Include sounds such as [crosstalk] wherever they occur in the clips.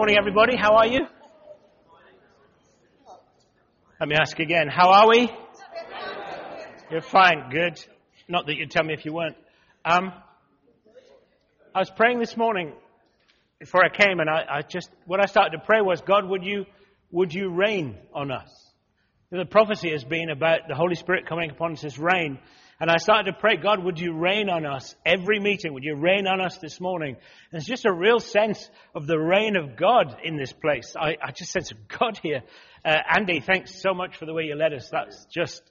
Morning, everybody. How are you? Let me ask again. How are we? You're fine. Good. Not that you'd tell me if you weren't. Um, I was praying this morning before I came, and I, I, just what I started to pray was, God, would you would you rain on us? The prophecy has been about the Holy Spirit coming upon us as rain. And I started to pray, God, would you rain on us every meeting? Would you rain on us this morning? And it's just a real sense of the rain of God in this place. I, I just sense God here. Uh, Andy, thanks so much for the way you led us. That's just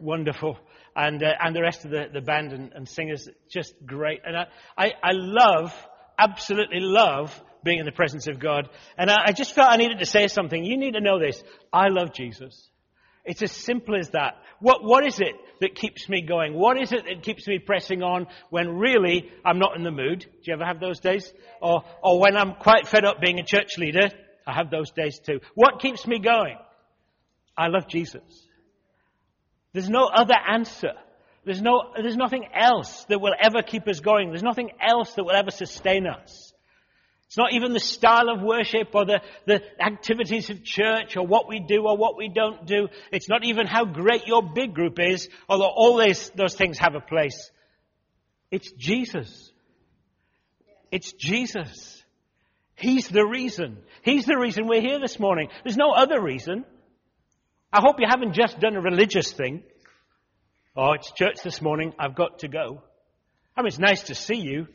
wonderful. And, uh, and the rest of the, the band and, and singers, just great. And I, I, I love, absolutely love being in the presence of God. And I, I just felt I needed to say something. You need to know this. I love Jesus. It's as simple as that. What, what is it that keeps me going? What is it that keeps me pressing on when really I'm not in the mood? Do you ever have those days? Or, or when I'm quite fed up being a church leader? I have those days too. What keeps me going? I love Jesus. There's no other answer. There's no, there's nothing else that will ever keep us going. There's nothing else that will ever sustain us. It's not even the style of worship or the, the activities of church or what we do or what we don't do. It's not even how great your big group is, although all those, those things have a place. It's Jesus. It's Jesus. He's the reason. He's the reason we're here this morning. There's no other reason. I hope you haven't just done a religious thing. Oh, it's church this morning. I've got to go. I mean, it's nice to see you.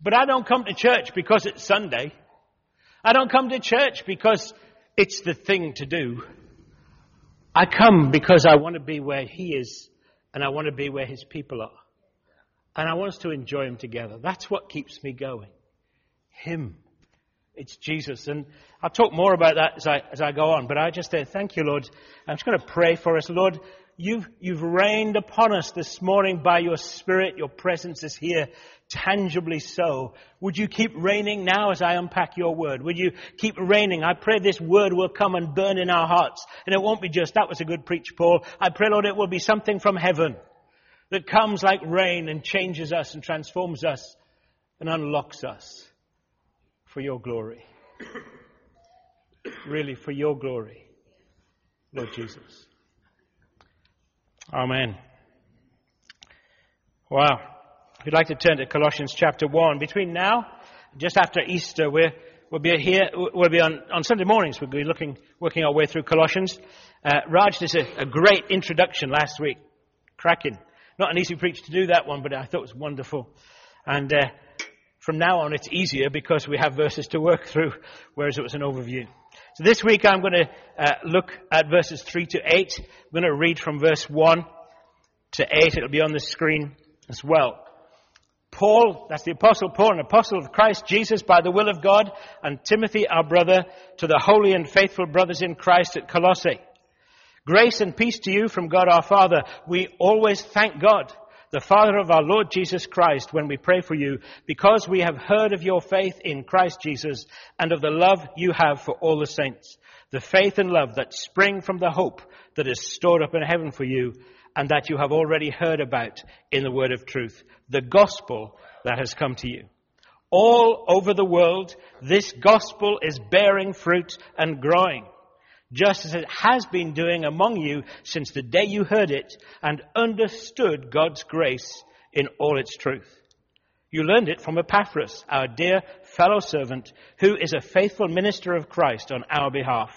But I don't come to church because it's Sunday. I don't come to church because it's the thing to do. I come because I want to be where He is and I want to be where His people are. And I want us to enjoy Him together. That's what keeps me going. Him. It's Jesus. And I'll talk more about that as I, as I go on. But I just say, thank you, Lord. I'm just going to pray for us. Lord, you've, you've rained upon us this morning by your Spirit. Your presence is here tangibly so. Would you keep raining now as I unpack your word? Would you keep raining? I pray this word will come and burn in our hearts. And it won't be just, that was a good preach, Paul. I pray, Lord, it will be something from heaven that comes like rain and changes us and transforms us and unlocks us for your glory. [coughs] really, for your glory, Lord Jesus. Amen. Wow. You'd like to turn to Colossians chapter 1, between now, just after Easter, we will be here, we'll be on, on Sunday mornings, we'll be looking, working our way through Colossians. Uh, Raj did a, a great introduction last week. Cracking. Not an easy preach to do that one, but I thought it was wonderful. And uh, from now on, it's easier because we have verses to work through, whereas it was an overview. So this week I'm going to uh, look at verses 3 to 8. I'm going to read from verse 1 to 8. It'll be on the screen as well. Paul, that's the apostle Paul, an apostle of Christ Jesus by the will of God, and Timothy, our brother, to the holy and faithful brothers in Christ at Colossae. Grace and peace to you from God our Father. We always thank God, the Father of our Lord Jesus Christ, when we pray for you, because we have heard of your faith in Christ Jesus and of the love you have for all the saints. The faith and love that spring from the hope that is stored up in heaven for you and that you have already heard about in the word of truth, the gospel that has come to you. All over the world, this gospel is bearing fruit and growing, just as it has been doing among you since the day you heard it and understood God's grace in all its truth. You learned it from Epaphras, our dear fellow servant, who is a faithful minister of Christ on our behalf,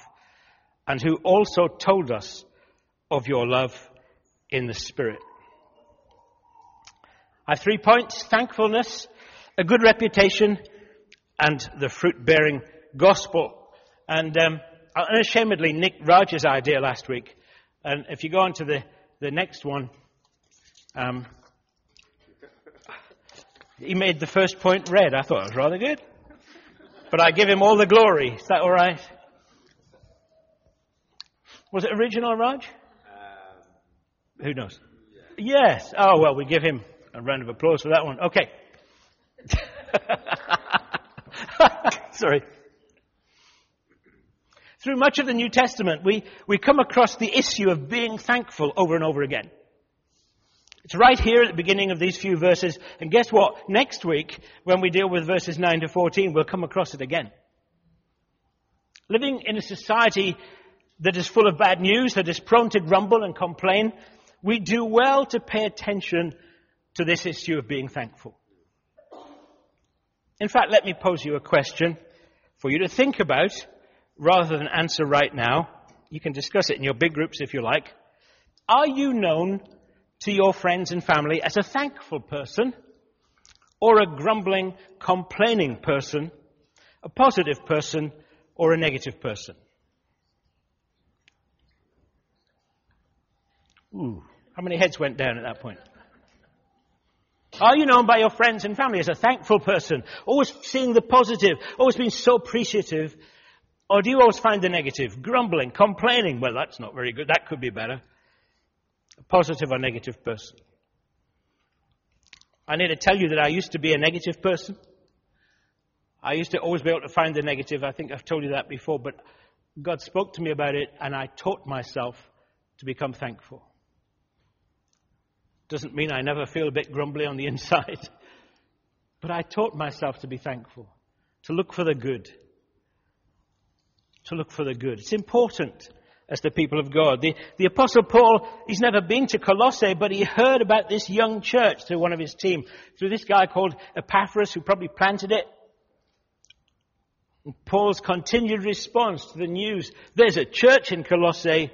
and who also told us of your love in the Spirit. I have three points thankfulness, a good reputation, and the fruit bearing gospel. And um, unashamedly Nick Raj's idea last week. And if you go on to the, the next one, um, he made the first point red. I thought it was rather good. But I give him all the glory. Is that all right? Was it original, Raj? Who knows? Yes. Oh, well, we give him a round of applause for that one. Okay. [laughs] Sorry. Through much of the New Testament, we, we come across the issue of being thankful over and over again. It's right here at the beginning of these few verses. And guess what? Next week, when we deal with verses 9 to 14, we'll come across it again. living in a society that is full of bad news, that is prone to grumble and complain, we do well to pay attention to this issue of being thankful. In fact, let me pose you a question for you to think about rather than answer right now. You can discuss it in your big groups if you like. Are you known to your friends and family as a thankful person or a grumbling, complaining person, a positive person or a negative person? Ooh, how many heads went down at that point? Are you known by your friends and family as a thankful person, always seeing the positive, always being so appreciative? Or do you always find the negative, grumbling, complaining? Well, that's not very good. That could be better. A positive or negative person. I need to tell you that I used to be a negative person. I used to always be able to find the negative. I think I've told you that before, but God spoke to me about it and I taught myself to become thankful. Doesn't mean I never feel a bit grumbly on the [laughs] inside. But I taught myself to be thankful, to look for the good. To look for the good. It's important as the people of God. The, the Apostle Paul, he's never been to Colossae, but he heard about this young church through one of his team, through this guy called Epaphras, who probably planted it. And Paul's continued response to the news, there's a church in Colossae,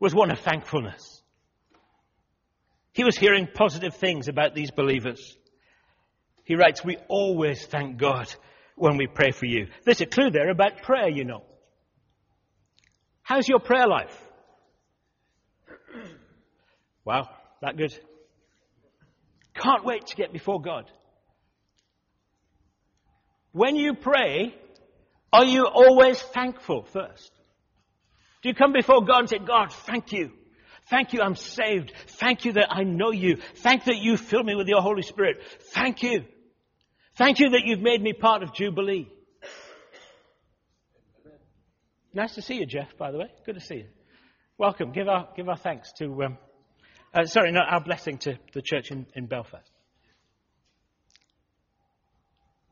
was one of thankfulness. He was hearing positive things about these believers. He writes, we always thank God when we pray for you. There's a clue there about prayer, you know. How's your prayer life? Wow, that good. Can't wait to get before God. When you pray, are you always thankful first? Do you come before God and say, God, thank you Thank you, I'm saved. Thank you that I know you. Thank that you fill me with your Holy Spirit. Thank you. Thank you that you've made me part of Jubilee. Nice to see you, Jeff, by the way. Good to see you. Welcome. Give our, give our thanks to, um, uh, sorry, no, our blessing to the church in, in Belfast.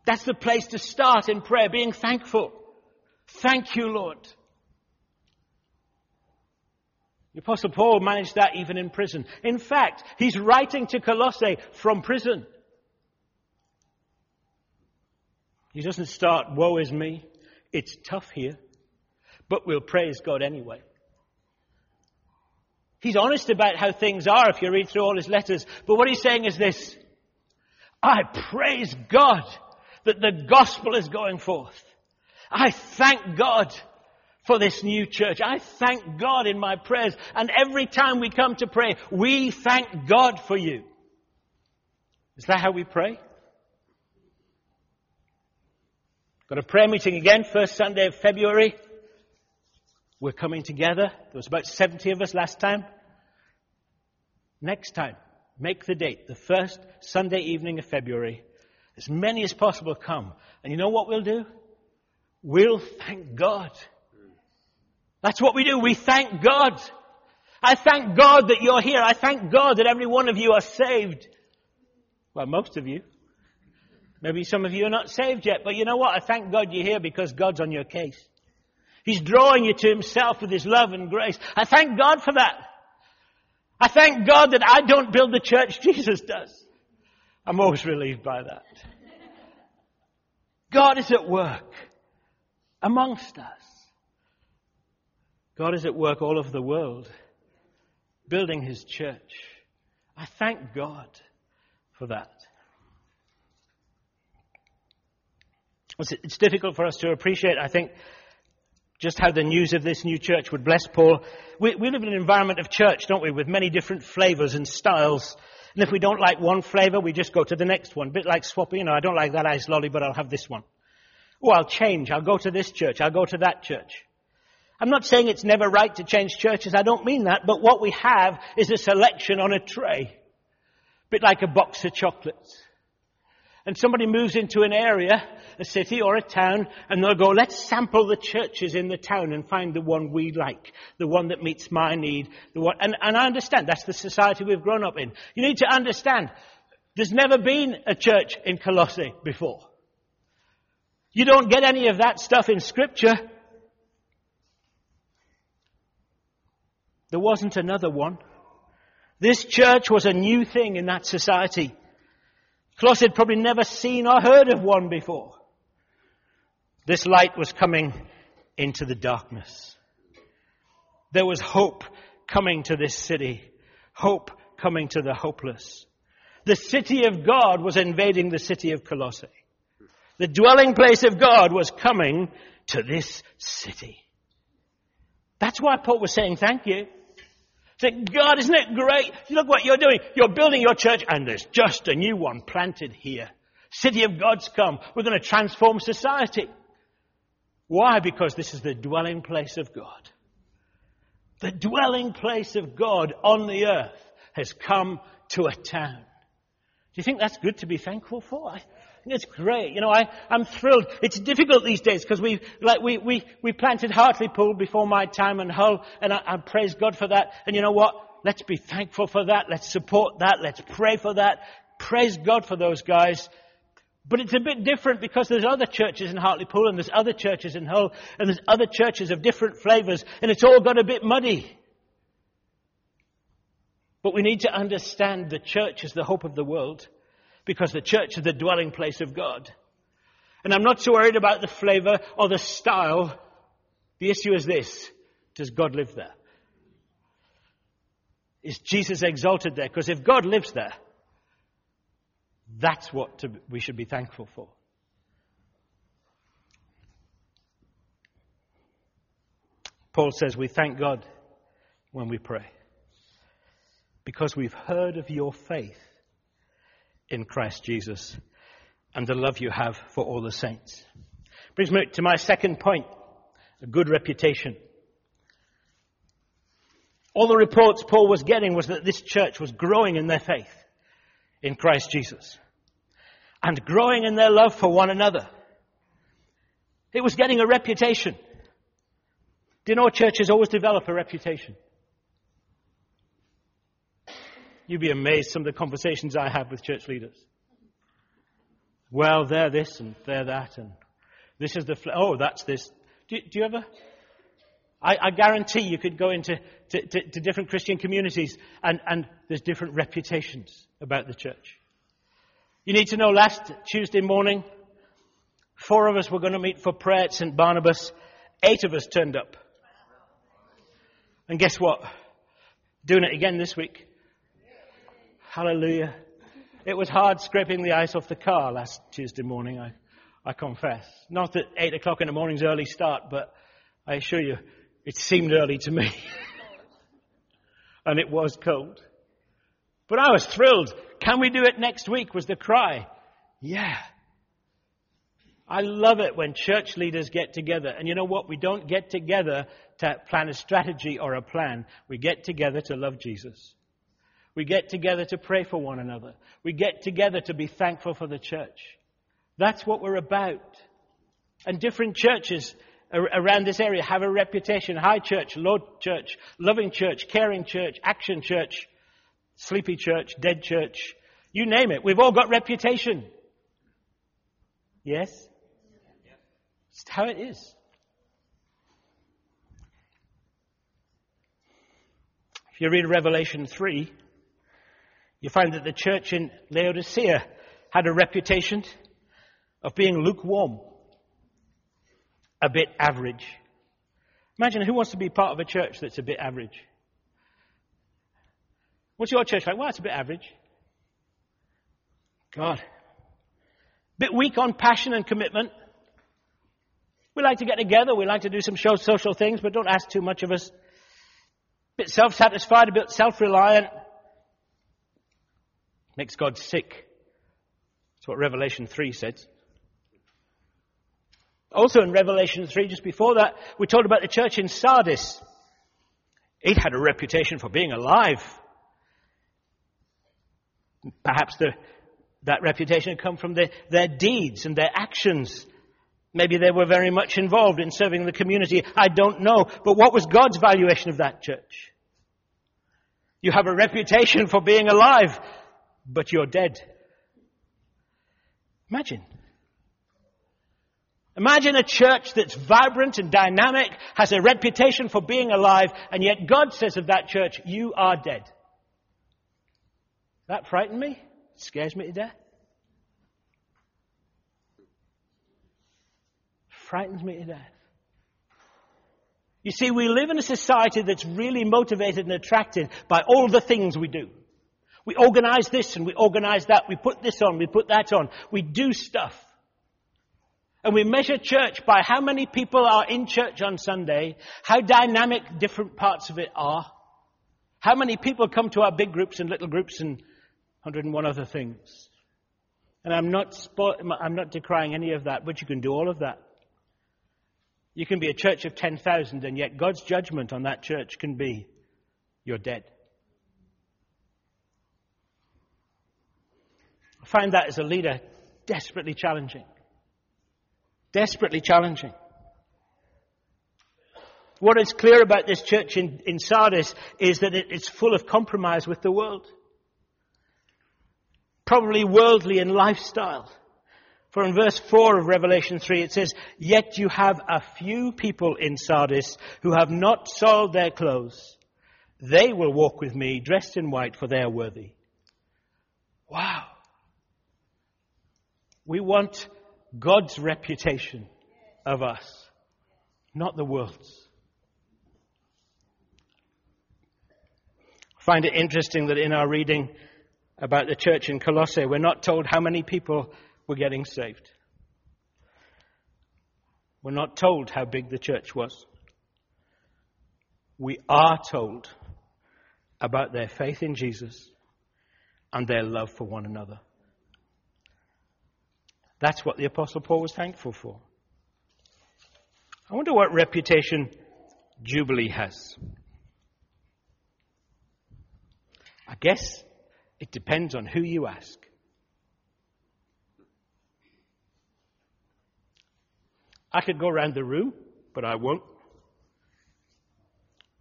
That's the place to start in prayer, being thankful. Thank you, Lord. The Apostle Paul managed that even in prison. In fact, he's writing to Colossae from prison. He doesn't start, woe is me, it's tough here, but we'll praise God anyway. He's honest about how things are if you read through all his letters, but what he's saying is this, I praise God that the gospel is going forth. I thank God for this new church. I thank God in my prayers. And every time we come to pray, we thank God for you. Is that how we pray? Got a prayer meeting again, first Sunday of February. We're coming together. There was about 70 of us last time. Next time, make the date, the first Sunday evening of February. As many as possible come. And you know what we'll do? We'll thank God that's what we do. We thank God. I thank God that you're here. I thank God that every one of you are saved. Well, most of you. Maybe some of you are not saved yet, but you know what? I thank God you're here because God's on your case. He's drawing you to Himself with His love and grace. I thank God for that. I thank God that I don't build the church, [laughs] Jesus does. I'm always relieved by that. God is at work amongst us. God is at work all over the world, building his church. I thank God for that. It's difficult for us to appreciate, I think, just how the news of this new church would bless Paul. We, we live in an environment of church, don't we, with many different flavors and styles. And if we don't like one flavor, we just go to the next one. A bit like swapping, you know, I don't like that ice lolly, but I'll have this one. Oh, I'll change. I'll go to this church. I'll go to that church. I'm not saying it's never right to change churches. I don't mean that. But what we have is a selection on a tray. A bit like a box of chocolates and somebody moves into an area, a city or a town, and they'll go, let's sample the churches in the town and find the one we like, the one that meets my need, the one, and, and I understand, that's the society we've grown up in. You need to understand, there's never been a church in Colossae before. You don't get any of that stuff in scripture. There wasn't another one. This church was a new thing in that society. Colossae had probably never seen or heard of one before. This light was coming into the darkness. There was hope coming to this city. Hope coming to the hopeless. The city of God was invading the city of Colossae. The dwelling place of God was coming to this city. That's why Paul was saying thank you. Say, God, isn't it great? Look what you're doing. You're building your church and there's just a new one planted here. City of God's come. We're going to transform society. Why? Because this is the dwelling place of God. The dwelling place of God on the earth has come to a town. Do you think that's good to be thankful for? I it's great. You know, I, I'm thrilled. It's difficult these days because we, like, we, we, we planted Hartlepool before my time and Hull, and I, I praise God for that. And you know what? Let's be thankful for that. Let's support that. Let's pray for that. Praise God for those guys. But it's a bit different because there's other churches in Hartlepool and there's other churches in Hull and there's other churches of different flavors and it's all got a bit muddy. But we need to understand the church is the hope of the world because the church is the dwelling place of God. And I'm not so worried about the flavor or the style. The issue is this. Does God live there? Is Jesus exalted there? Because if God lives there, that's what to, we should be thankful for. Paul says we thank God when we pray because we've heard of your faith in Christ Jesus and the love you have for all the saints. Brings me to my second point, a good reputation. All the reports Paul was getting was that this church was growing in their faith in Christ Jesus and growing in their love for one another. It was getting a reputation. Do you know churches always develop a reputation? You'd be amazed some of the conversations I have with church leaders. Well, they're this and they're that, and this is the, fl- oh, that's this. Do, do you ever? I, I, guarantee you could go into to, to, to different Christian communities and, and there's different reputations about the church. You need to know last Tuesday morning, four of us were going to meet for prayer at St. Barnabas. Eight of us turned up. And guess what? Doing it again this week. Hallelujah. It was hard scraping the ice off the car last Tuesday morning, I, I confess. Not that 8 o'clock in the morning's early start, but I assure you, it seemed early to me. [laughs] and it was cold. But I was thrilled. Can we do it next week? Was the cry. Yeah. I love it when church leaders get together. And you know what? We don't get together to plan a strategy or a plan. We get together to love Jesus. We get together to pray for one another. We get together to be thankful for the church. That's what we're about. And different churches around this area have a reputation. High church, low church, loving church, caring church, action church sleepy church, dead church, you name it. We've all got reputation. Yes? It's how it is. If you read Revelation 3, you find that the church in Laodicea had a reputation of being lukewarm, a bit average. Imagine who wants to be part of a church that's a bit average? What's your church like? Well, it's a bit average. God. Bit weak on passion and commitment. We like to get together. We like to do some social things, but don't ask too much of us. A bit self-satisfied, a bit self-reliant. Makes God sick. That's what Revelation 3 says. Also in Revelation 3, just before that, we told about the church in Sardis. It had a reputation for being alive. Perhaps the, that reputation had come from the, their deeds and their actions. Maybe they were very much involved in serving the community. I don't know. But what was God's valuation of that church? You have a reputation for being alive, but you're dead. Imagine. Imagine a church that's vibrant and dynamic, has a reputation for being alive, and yet God says of that church, you are dead. That frightened me. It scares me to death. Frightens me to death. You see, we live in a society that's really motivated and attracted by all the things we do. We organize this and we organize that. We put this on, we put that on. We do stuff. And we measure church by how many people are in church on Sunday, how dynamic different parts of it are, how many people come to our big groups and little groups and 101 other things. And I'm not, spo- I'm not decrying any of that, but you can do all of that. You can be a church of 10,000 and yet God's judgment on that church can be, you're dead. I find that as a leader desperately challenging. Desperately challenging. What is clear about this church in, in Sardis is that it, it's full of compromise with the world. Probably worldly in lifestyle. For in verse 4 of Revelation 3 it says, Yet you have a few people in Sardis who have not soiled their clothes. They will walk with me dressed in white for they are worthy. Wow. We want God's reputation of us, not the world's. I find it interesting that in our reading about the church in Colossae, we're not told how many people were getting saved. We're not told how big the church was. We are told about their faith in Jesus and their love for one another. That's what the Apostle Paul was thankful for. I wonder what reputation Jubilee has. I guess it depends on who you ask. I could go around the room, but I won't.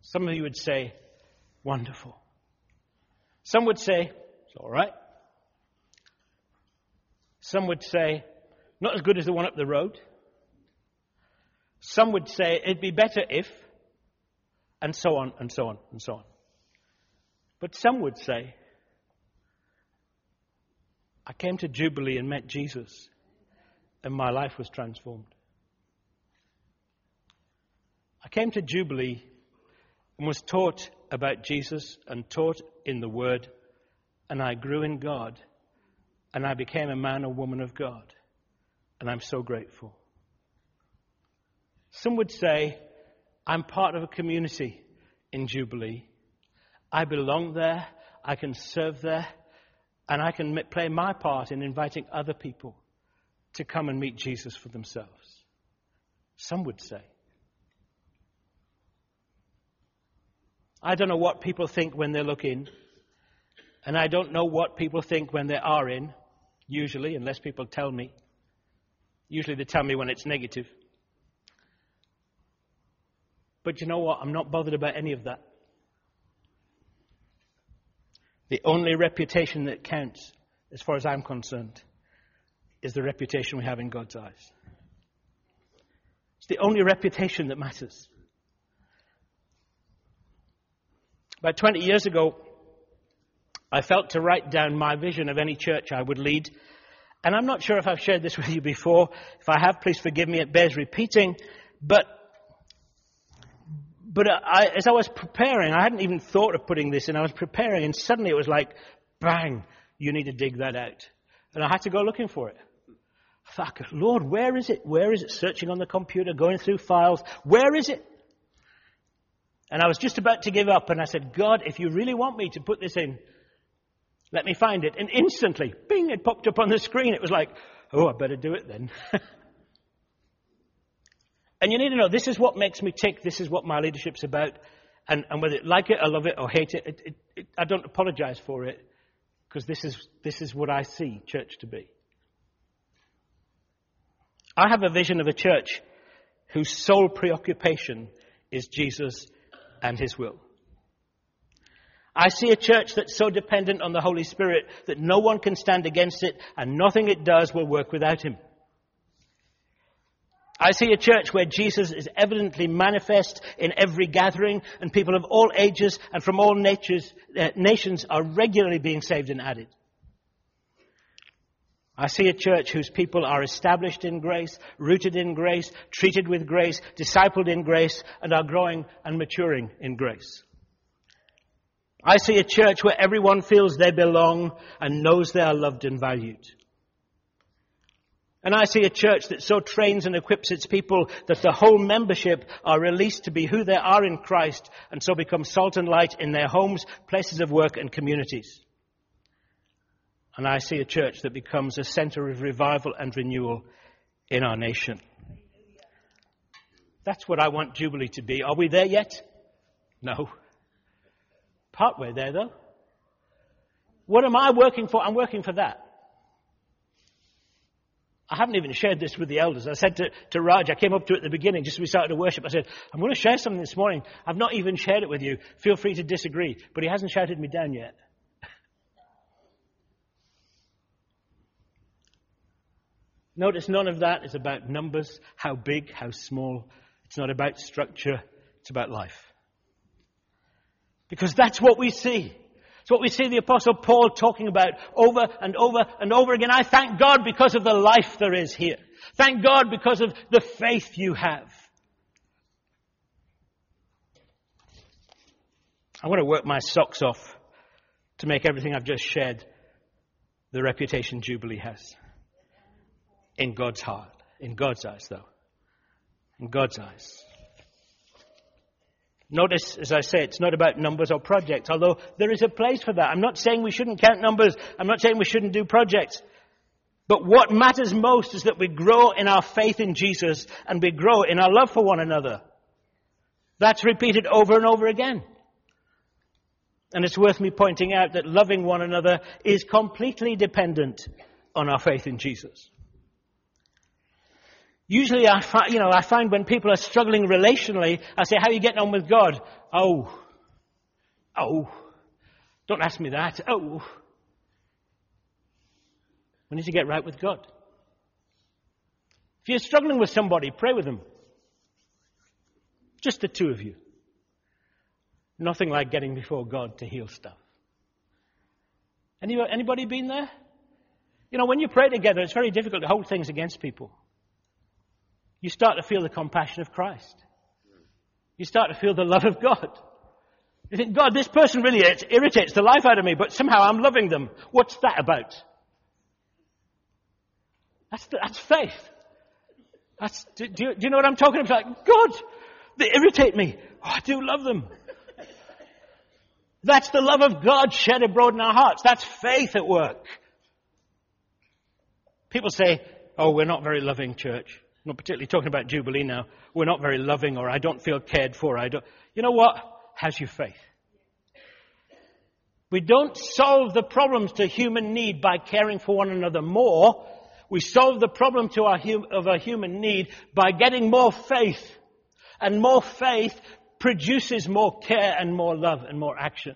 Some of you would say, wonderful. Some would say, it's all right. Some would say, not as good as the one up the road. Some would say, it'd be better if, and so on, and so on, and so on. But some would say, I came to Jubilee and met Jesus, and my life was transformed. I came to Jubilee and was taught about Jesus and taught in the Word, and I grew in God, and I became a man or woman of God, and I'm so grateful. Some would say, I'm part of a community in Jubilee. I belong there, I can serve there, and I can play my part in inviting other people to come and meet Jesus for themselves. Some would say. I don't know what people think when they look in. And I don't know what people think when they are in, usually, unless people tell me. Usually they tell me when it's negative. But you know what? I'm not bothered about any of that. The only reputation that counts, as far as I'm concerned, is the reputation we have in God's eyes. It's the only reputation that matters. About 20 years ago, I felt to write down my vision of any church I would lead. And I'm not sure if I've shared this with you before. If I have, please forgive me. It bears repeating. But, but I, as I was preparing, I hadn't even thought of putting this in. I was preparing and suddenly it was like, bang, you need to dig that out. And I had to go looking for it. Fuck, Lord, where is it? Where is it? Searching on the computer, going through files. Where is it? And I was just about to give up, and I said, God, if you really want me to put this in, let me find it. And instantly, bing, it popped up on the screen. It was like, oh, I better do it then. [laughs] and you need to know, this is what makes me tick. This is what my leadership's about. And, and whether you like it I love it or hate it, it, it, it I don't apologize for it because this is, this is what I see church to be. I have a vision of a church whose sole preoccupation is Jesus and His will. I see a church that's so dependent on the Holy Spirit that no one can stand against it and nothing it does will work without Him. I see a church where Jesus is evidently manifest in every gathering and people of all ages and from all natures, uh, nations are regularly being saved and added. I see a church whose people are established in grace, rooted in grace, treated with grace, discipled in grace, and are growing and maturing in grace. I see a church where everyone feels they belong and knows they are loved and valued. And I see a church that so trains and equips its people that the whole membership are released to be who they are in Christ and so become salt and light in their homes, places of work and communities. And I see a church that becomes a center of revival and renewal in our nation. That's what I want Jubilee to be. Are we there yet? No. Partway there though. What am I working for? I'm working for that. I haven't even shared this with the elders. I said to, to Raj, I came up to it at the beginning, just as we started to worship, I said, I'm going to share something this morning. I've not even shared it with you. Feel free to disagree. But he hasn't shouted me down yet. [laughs] Notice none of that is about numbers, how big, how small. It's not about structure. It's about life. Because that's what we see. It's what we see the apostle Paul talking about over and over and over again. I thank God because of the life there is here. Thank God because of the faith you have. I want to work my socks off to make everything I've just shared the reputation Jubilee has. In God's heart. In God's eyes, though. In God's eyes. Notice, as I say, it's not about numbers or projects, although there is a place for that. I'm not saying we shouldn't count numbers. I'm not saying we shouldn't do projects. But what matters most is that we grow in our faith in Jesus and we grow in our love for one another. That's repeated over and over again. And it's worth me pointing out that loving one another is completely dependent on our faith in Jesus. Usually I find, you know, I find when people are struggling relationally, I say, how are you getting on with God? Oh. Oh. Don't ask me that. Oh. We need to get right with God. If you're struggling with somebody, pray with them. Just the two of you. Nothing like getting before God to heal stuff. Anybody been there? You know, when you pray together, it's very difficult to hold things against people you start to feel the compassion of Christ. You start to feel the love of God. You think, God, this person really irritates the life out of me, but somehow I'm loving them. What's that about? That's, that's faith. That's, do, do, you, know what I'm talking about? God, they irritate me. Oh, I do love them. That's the love of God shed abroad in our hearts. That's faith at work. People say, oh, we're not very loving church not particularly talking about Jubilee now, we're not very loving or I don't feel cared for. I don't. You know what? Has your faith. We don't solve the problems to human need by caring for one another more. We solve the problem to our hum- of our human need by getting more faith. And more faith produces more care and more love and more action.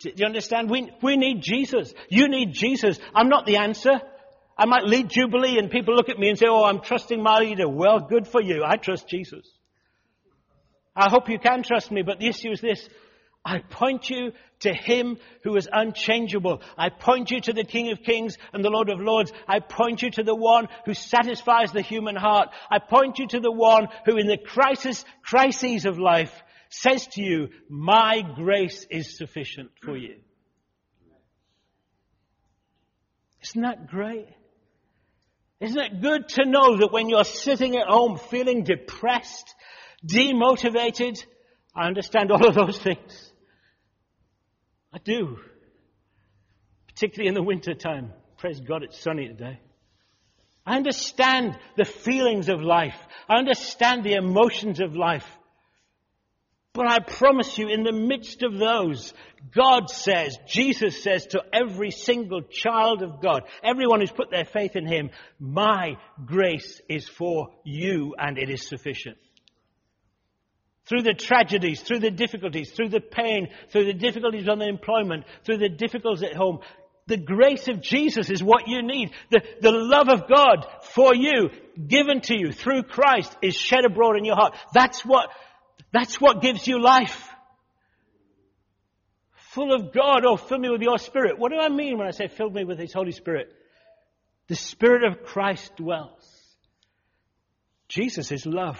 Do you understand? We, we need Jesus. You need Jesus. I'm not the answer. I might lead Jubilee and people look at me and say, oh, I'm trusting my leader. Well, good for you. I trust Jesus. I hope you can trust me, but the issue is this. I point you to Him who is unchangeable. I point you to the King of Kings and the Lord of Lords. I point you to the one who satisfies the human heart. I point you to the one who in the crisis, crises of life says to you, my grace is sufficient for you. Isn't that great? Isn't it good to know that when you're sitting at home feeling depressed, demotivated, I understand all of those things. I do. Particularly in the winter time. Praise God it's sunny today. I understand the feelings of life. I understand the emotions of life. But I promise you, in the midst of those, God says, Jesus says to every single child of God, everyone who's put their faith in Him, my grace is for you and it is sufficient. Through the tragedies, through the difficulties, through the pain, through the difficulties on the employment, through the difficulties at home, The grace of Jesus is what you need. The, the love of God for you, given to you through Christ, is shed abroad in your heart. That's what, that's what gives you life. Full of God, oh, fill me with your Spirit. What do I mean when I say fill me with His Holy Spirit? The Spirit of Christ dwells. Jesus is love.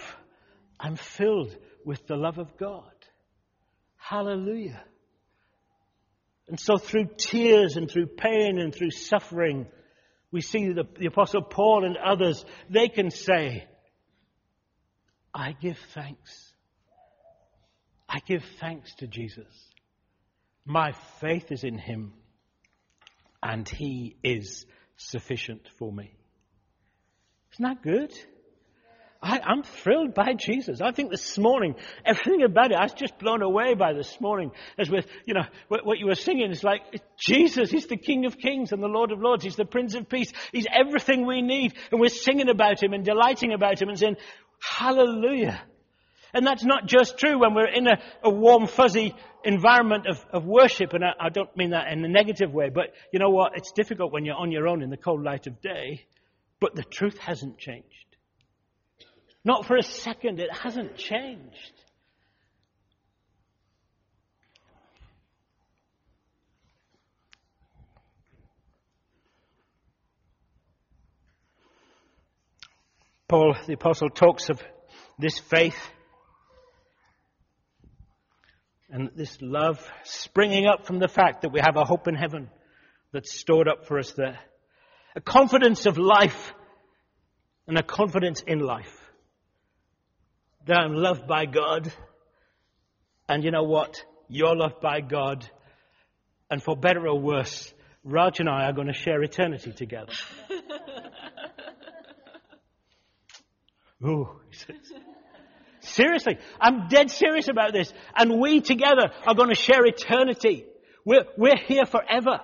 I'm filled with the love of God. Hallelujah. And so through tears and through pain and through suffering, we see the, the Apostle Paul and others, they can say, I give thanks. I give thanks to Jesus. My faith is in him, and he is sufficient for me. Isn't that good? I, am thrilled by Jesus. I think this morning, everything about it, I was just blown away by this morning. As with, you know, what, what you were singing is like, Jesus, He's the King of Kings and the Lord of Lords. He's the Prince of Peace. He's everything we need. And we're singing about Him and delighting about Him and saying, Hallelujah. And that's not just true when we're in a, a warm, fuzzy environment of, of worship. And I, I don't mean that in a negative way, but you know what? It's difficult when you're on your own in the cold light of day. But the truth hasn't changed. Not for a second. It hasn't changed. Paul the Apostle talks of this faith and this love springing up from the fact that we have a hope in heaven that's stored up for us there. A confidence of life and a confidence in life that I'm loved by God. And you know what? You're loved by God. And for better or worse, Raj and I are going to share eternity together. [laughs] Ooh, Seriously, I'm dead serious about this. And we together are going to share eternity. We're, we're here forever.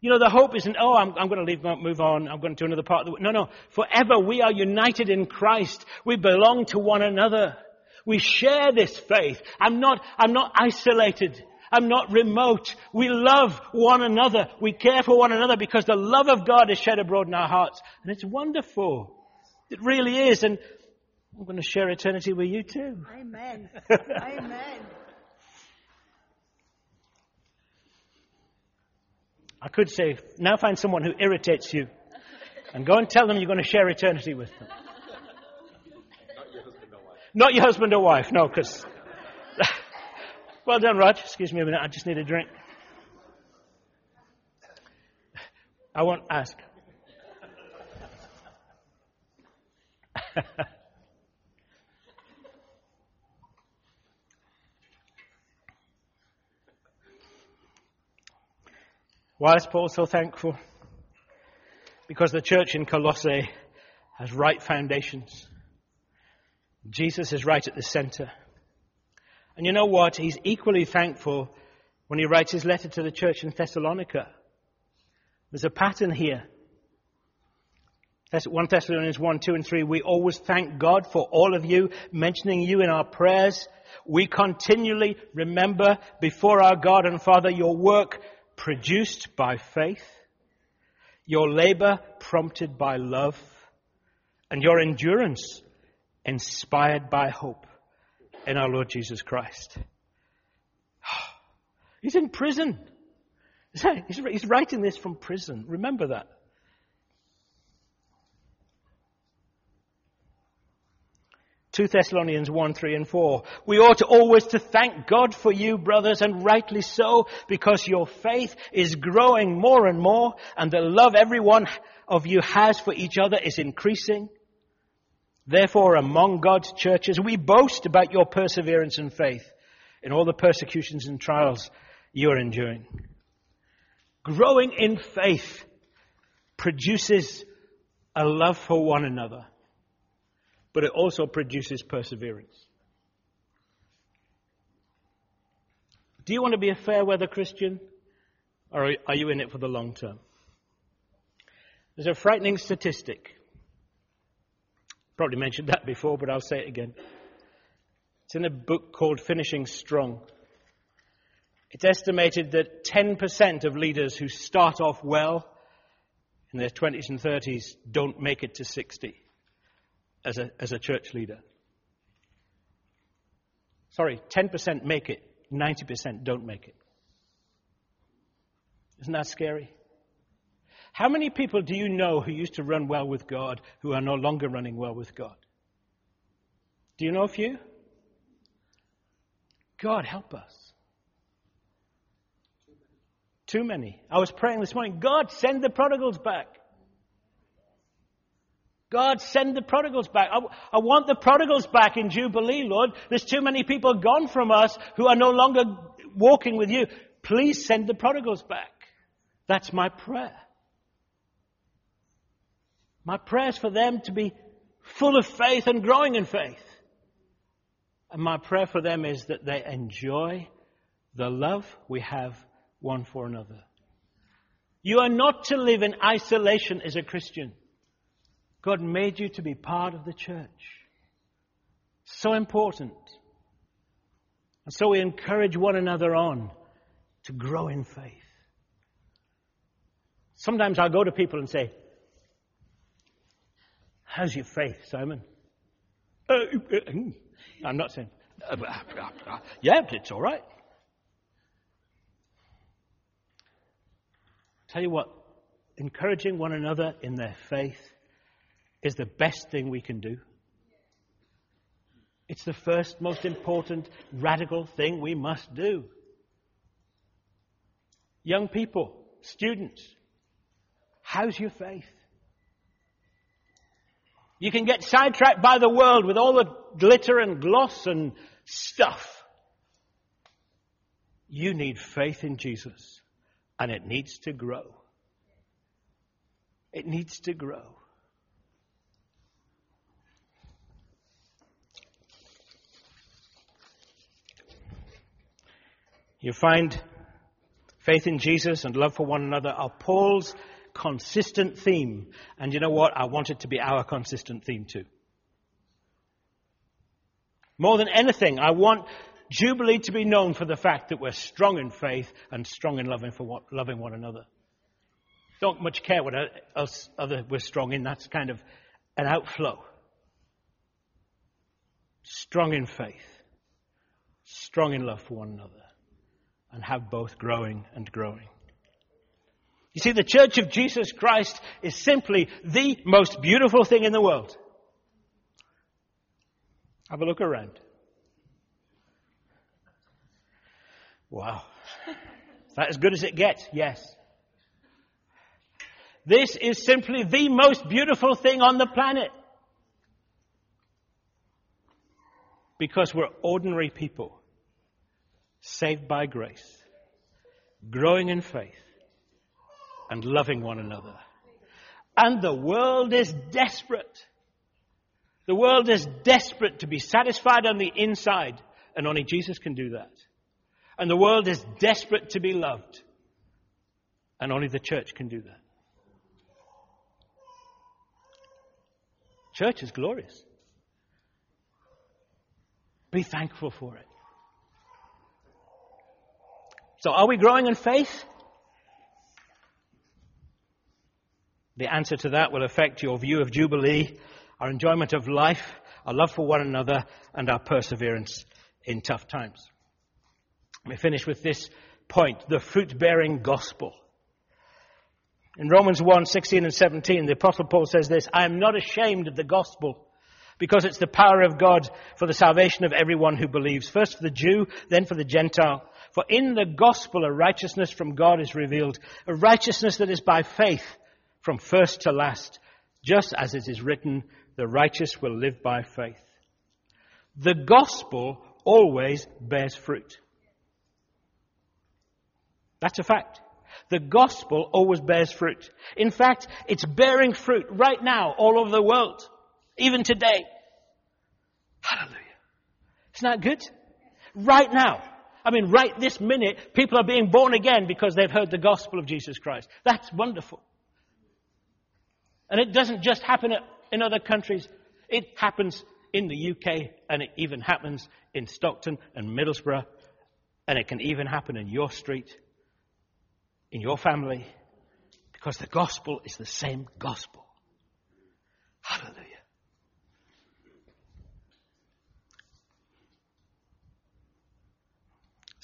You know, the hope isn't, oh, I'm, I'm going to leave, move on, I'm going to do another part of the world. No, no. Forever we are united in Christ. We belong to one another. We share this faith. I'm not, I'm not isolated. I'm not remote. We love one another. We care for one another because the love of God is shed abroad in our hearts. And it's wonderful. It really is. And I'm going to share eternity with you too. Amen. [laughs] Amen. I could say, now find someone who irritates you and go and tell them you're going to share eternity with them. Not your husband or wife, Not your husband or wife, no, because. [laughs] well done, Raj. Excuse me a minute, I just need a drink. I won't ask. [laughs] Why is Paul so thankful? Because the church in Colossae has right foundations. Jesus is right at the center. And you know what? He's equally thankful when he writes his letter to the church in Thessalonica. There's a pattern here. 1 Thessalonians 1, 2, and 3. We always thank God for all of you, mentioning you in our prayers. We continually remember before our God and Father your work produced by faith, your labor prompted by love, and your endurance inspired by hope in our Lord Jesus Christ. [sighs] He's in prison. He's writing this from prison. Remember that. 2 Thessalonians 1, 3 and 4. We ought always to thank God for you, brothers, and rightly so, because your faith is growing more and more, and the love every one of you has for each other is increasing. Therefore, among God's churches, we boast about your perseverance and faith in all the persecutions and trials you are enduring. Growing in faith produces a love for one another but it also produces perseverance. Do you want to be a fair weather Christian? Or are you in it for the long term? There's a frightening statistic. Probably mentioned that before, but I'll say it again. It's in a book called Finishing Strong. It's estimated that 10% of leaders who start off well in their 20s and 30s don't make it to 60 as a, as a church leader. Sorry, 10% make it, 90% don't make it. Isn't that scary? How many people do you know who used to run well with God who are no longer running well with God? Do you know a few? God, help us. Too many. I was praying this morning, God, send the prodigals back. God, send the prodigals back. I, I, want the prodigals back in Jubilee, Lord. There's too many people gone from us who are no longer walking with you. Please send the prodigals back. That's my prayer. My prayer is for them to be full of faith and growing in faith. And my prayer for them is that they enjoy the love we have one for another. You are not to live in isolation as a Christian. God made you to be part of the church. So important. And so we encourage one another on to grow in faith. Sometimes I'll go to people and say, How's your faith, Simon? Uh, I'm not saying, uh, uh, yeah, it's all right. Tell you what, encouraging one another in their faith is the best thing we can do. It's the first most important radical thing we must do. Young people, students, how's your faith? You can get sidetracked by the world with all the glitter and gloss and stuff. You need faith in Jesus, and it needs to grow. It needs to grow. You find faith in Jesus and love for one another are Paul's consistent theme. And you know what? I want it to be our consistent theme too. More than anything, I want Jubilee to be known for the fact that we're strong in faith and strong in loving for one, loving one another. Don't much care what else other we're strong in. That's kind of an outflow. Strong in faith, strong in love for one another, and have both growing and growing. You see, the Church of Jesus Christ is simply the most beautiful thing in the world. Have a look around. Wow. Is that as good as it gets? Yes. This is simply the most beautiful thing on the planet. Because we're ordinary people, saved by grace, growing in faith, and loving one another. And the world is desperate. The world is desperate to be satisfied on the inside, and only Jesus can do that. And the world is desperate to be loved, and only the church can do that. Church is glorious. Be thankful for it. So, are we growing in faith? The answer to that will affect your view of Jubilee, our enjoyment of life, our love for one another, and our perseverance in tough times. Let me finish with this point the fruit bearing gospel. In Romans 1 16 and 17, the Apostle Paul says this I am not ashamed of the gospel because it's the power of God for the salvation of everyone who believes, first for the Jew, then for the Gentile. For in the gospel a righteousness from God is revealed, a righteousness that is by faith from first to last, just as it is written, the righteous will live by faith. The gospel always bears fruit. That's a fact. The gospel always bears fruit. In fact, it's bearing fruit right now all over the world, even today. Hallelujah. Isn't that good? Right now. I mean, right this minute, people are being born again because they've heard the gospel of Jesus Christ. That's wonderful. And it doesn't just happen in other countries. It happens in the UK and it even happens in Stockton and Middlesbrough And it can even happen in your street, in your family, because the gospel is the same gospel.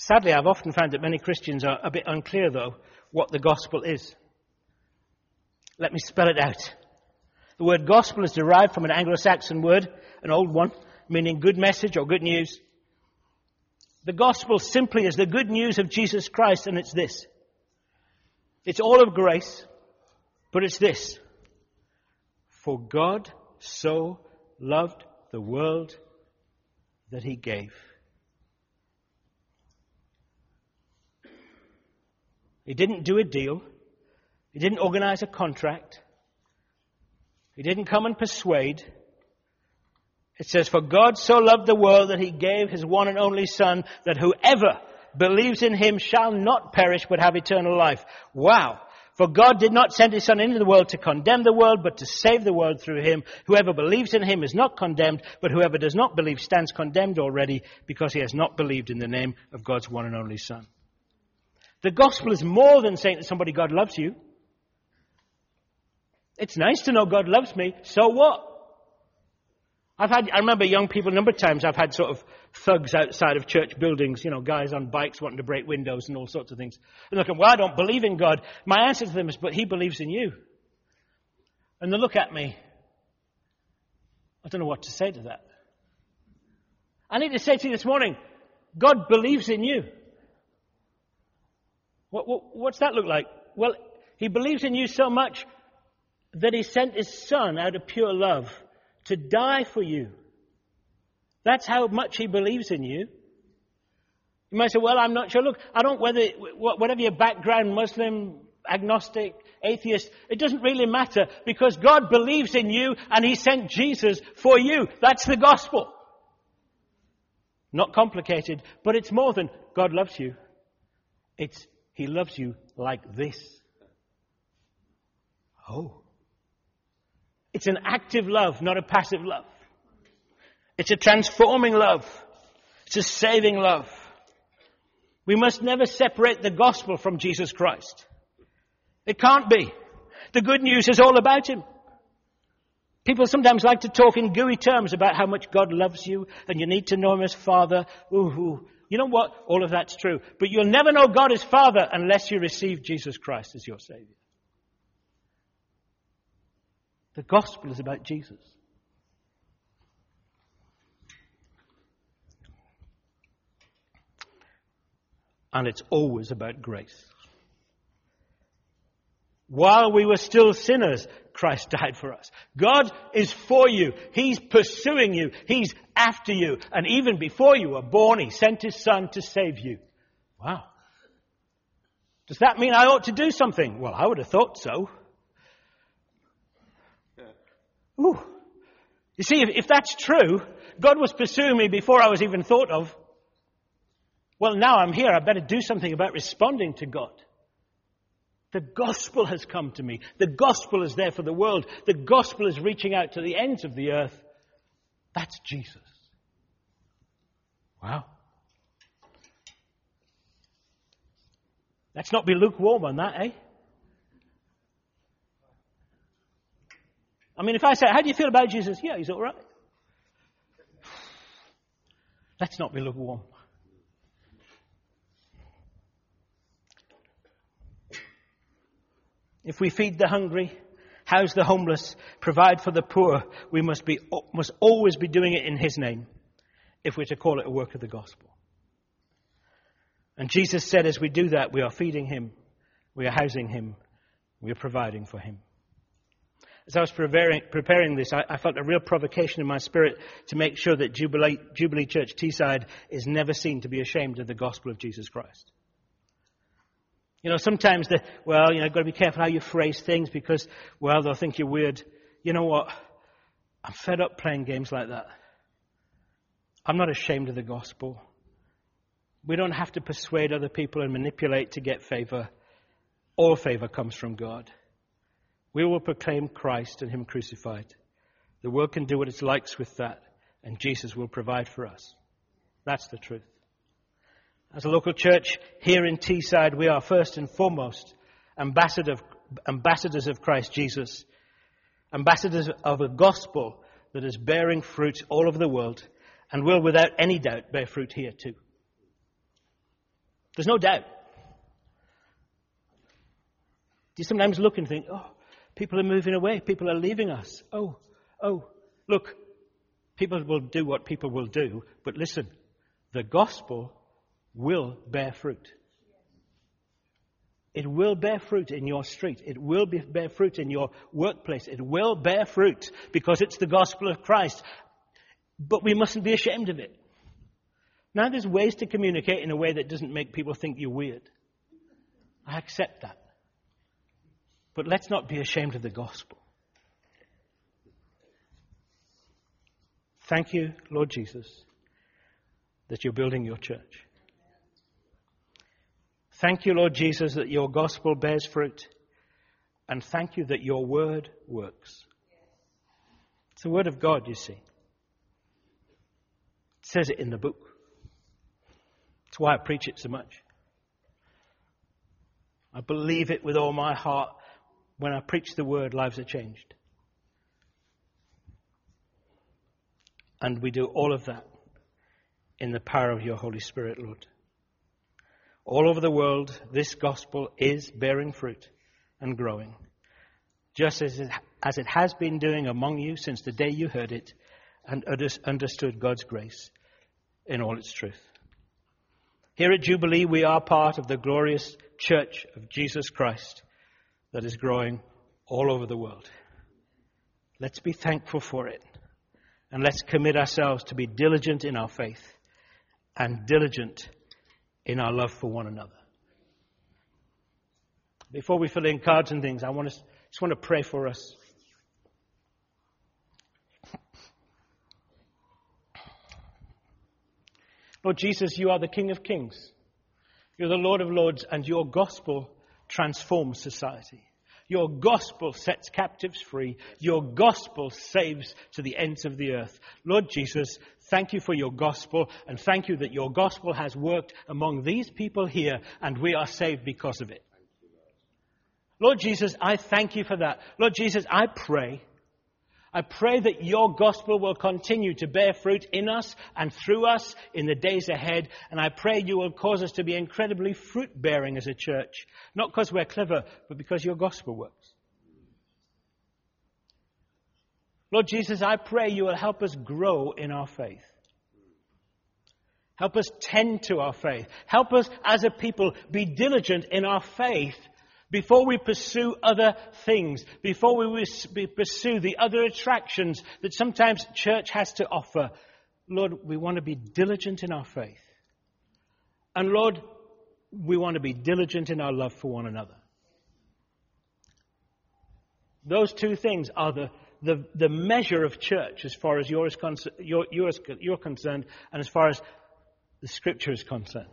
Sadly, I've often found that many Christians are a bit unclear, though, what the gospel is. Let me spell it out. The word gospel is derived from an Anglo-Saxon word, an old one, meaning good message or good news. The gospel simply is the good news of Jesus Christ, and it's this. It's all of grace, but it's this. For God so loved the world that he gave. He didn't do a deal. He didn't organize a contract. He didn't come and persuade. It says, For God so loved the world that he gave his one and only Son, that whoever believes in him shall not perish but have eternal life. Wow. For God did not send his Son into the world to condemn the world, but to save the world through him. Whoever believes in him is not condemned, but whoever does not believe stands condemned already because he has not believed in the name of God's one and only Son. The gospel is more than saying to somebody, God loves you. It's nice to know God loves me. So what? I've had, I remember young people a number of times I've had sort of thugs outside of church buildings, you know, guys on bikes wanting to break windows and all sorts of things. And looking, well, I don't believe in God. My answer to them is, but He believes in you. And they look at me. I don't know what to say to that. I need to say to you this morning, God believes in you. What, what, what's that look like? Well, He believes in you so much that He sent His Son out of pure love to die for you. That's how much he believes in you. You might say, well, I'm not sure. Look, I don't, whether, whatever your background, Muslim, agnostic, atheist, it doesn't really matter because God believes in you and he sent Jesus for you. That's the gospel. Not complicated, but it's more than God loves you. It's he loves you like this. Oh. It's an active love, not a passive love. It's a transforming love. It's a saving love. We must never separate the gospel from Jesus Christ. It can't be. The good news is all about Him. People sometimes like to talk in gooey terms about how much God loves you and you need to know Him as Father. Ooh, ooh. You know what? All of that's true. But you'll never know God as Father unless you receive Jesus Christ as your Savior. The gospel is about Jesus. And it's always about grace. While we were still sinners, Christ died for us. God is for you. He's pursuing you. He's after you. And even before you were born, He sent His Son to save you. Wow. Does that mean I ought to do something? Well, I would have thought so. Ooh. You see, if, if that's true, God was pursuing me before I was even thought of. Well, now I'm here. I better do something about responding to God. The gospel has come to me. The gospel is there for the world. The gospel is reaching out to the ends of the earth. That's Jesus. Wow. Let's not be lukewarm on that, eh? I mean, if I say, How do you feel about Jesus? Yeah, he's all right. [sighs] Let's not be lukewarm. If we feed the hungry, house the homeless, provide for the poor, we must, be, must always be doing it in His name if we're to call it a work of the gospel. And Jesus said, as we do that, we are feeding Him, we are housing Him, we are providing for Him. As I was preparing, preparing this, I, I, felt a real provocation in my spirit to make sure that Jubilee, Jubilee Church Teesside is never seen to be ashamed of the gospel of Jesus Christ. You know, sometimes the, well, you know, you've got to be careful how you phrase things because, well, they'll think you're weird. You know what? I'm fed up playing games like that. I'm not ashamed of the gospel. We don't have to persuade other people and manipulate to get favor. All favor comes from God. We will proclaim Christ and Him crucified. The world can do what it likes with that, and Jesus will provide for us. That's the truth. As a local church here in Teesside, we are first and foremost ambassador, ambassadors of Christ Jesus, ambassadors of a gospel that is bearing fruit all over the world and will without any doubt bear fruit here too. There's no doubt. Do you sometimes look and think, oh, people are moving away, people are leaving us. Oh, oh, look, people will do what people will do, but listen, the gospel will bear fruit. It will bear fruit in your street. It will be, bear fruit in your workplace. It will bear fruit because it's the gospel of Christ. But we mustn't be ashamed of it. Now, there's ways to communicate in a way that doesn't make people think you're weird. I accept that. But let's not be ashamed of the gospel. Thank you, Lord Jesus, that you're building your church. Thank you, Lord Jesus, that your gospel bears fruit. And thank you that your word works. It's the word of God, you see. It says it in the book. That's why I preach it so much. I believe it with all my heart. When I preach the word, lives are changed. And we do all of that in the power of your Holy Spirit, Lord. All over the world, this gospel is bearing fruit and growing, just as it, as it has been doing among you since the day you heard it and understood God's grace in all its truth. Here at Jubilee, we are part of the glorious church of Jesus Christ that is growing all over the world. Let's be thankful for it. And let's commit ourselves to be diligent in our faith and diligent in our love for one another. Before we fill in cards and things, I want to, just want to pray for us. Lord Jesus, you are the King of Kings. You're the Lord of Lords, and your gospel transforms society. Your gospel sets captives free. Your gospel saves to the ends of the earth. Lord Jesus, thank you for your gospel and thank you that your gospel has worked among these people here and we are saved because of it. Lord Jesus, I thank you for that. Lord Jesus, I pray I pray that your gospel will continue to bear fruit in us and through us in the days ahead. And I pray you will cause us to be incredibly fruit bearing as a church. Not because we're clever, but because your gospel works. Lord Jesus, I pray you will help us grow in our faith. Help us tend to our faith. Help us as a people be diligent in our faith before we pursue other things, before we pursue the other attractions that sometimes church has to offer, Lord, we want to be diligent in our faith. And Lord, we want to be diligent in our love for one another. Those two things are the, the, the measure of church as far as you're, you're, you're, concerned and as far as the scripture is concerned.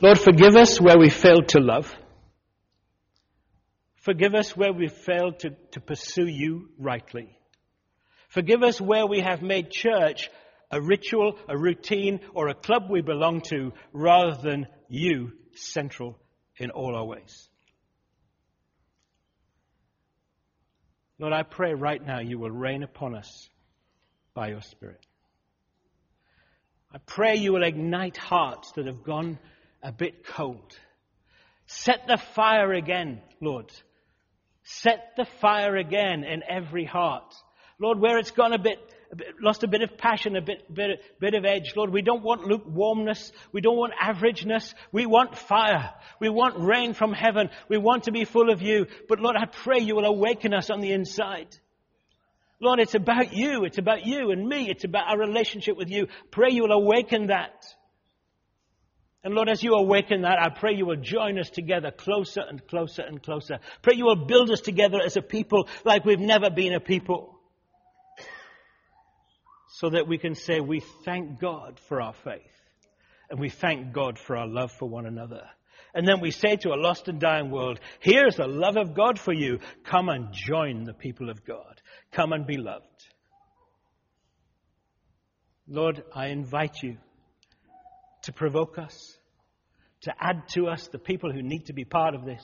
Lord, forgive us where we failed to love. Forgive us where we failed to, to pursue you rightly. Forgive us where we have made church a ritual, a routine, or a club we belong to rather than you central in all our ways. Lord, I pray right now you will reign upon us by your Spirit. I pray you will ignite hearts that have gone a bit cold. Set the fire again, Lord. Set the fire again in every heart. Lord, where it's gone a bit, a bit lost a bit of passion, a bit, bit, bit of edge. Lord, we don't want lukewarmness. We don't want averageness. We want fire. We want rain from heaven. We want to be full of you. But Lord, I pray you will awaken us on the inside. Lord, it's about you. It's about you and me. It's about our relationship with you. Pray you will awaken that. And Lord, as you awaken that, I pray you will join us together closer and closer and closer. Pray you will build us together as a people like we've never been a people. So that we can say we thank God for our faith. And we thank God for our love for one another. And then we say to a lost and dying world, here's the love of God for you. Come and join the people of God. Come and be loved. Lord, I invite you to provoke us, to add to us the people who need to be part of this.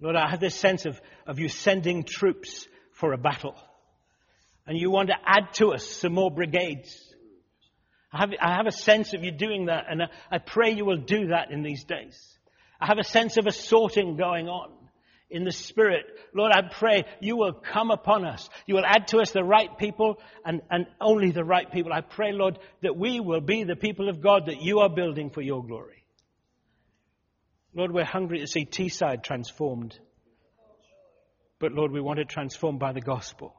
Lord, I have this sense of, of you sending troops for a battle. And you want to add to us some more brigades. I have, I have a sense of you doing that, and I, I pray you will do that in these days. I have a sense of a sorting going on in the Spirit. Lord, I pray you will come upon us. You will add to us the right people and, and only the right people. I pray, Lord, that we will be the people of God that you are building for your glory. Lord, we're hungry to see Teesside transformed. But Lord, we want it transformed by the gospel.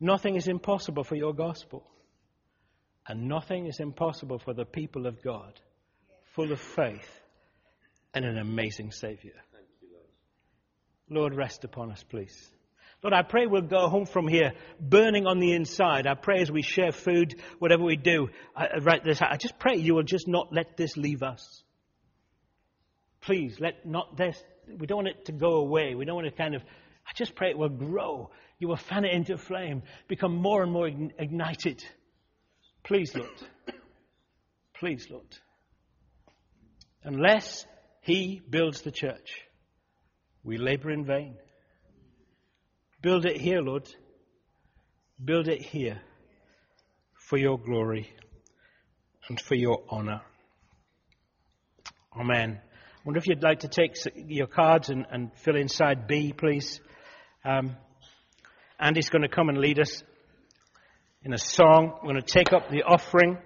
Nothing is impossible for your gospel. And nothing is impossible for the people of God, full of faith and an amazing Savior. Thank you, Lord, Lord, rest upon us, please. Lord, I pray we'll go home from here burning on the inside. I pray as we share food, whatever we do, I, right this, I just pray you will just not let this leave us. Please, let not this, we don't want it to go away. We don't want to kind of, I just pray it will grow. You will fan it into flame, become more and more ignited. Please, Lord. Please, Lord. Unless He builds the church, we labor in vain. Build it here, Lord. Build it here for your glory and for your honor. Amen. I wonder if you'd like to take your cards and, and fill inside B, please. Um, Andy's going to come and lead us in a song. We're going to take up the offering.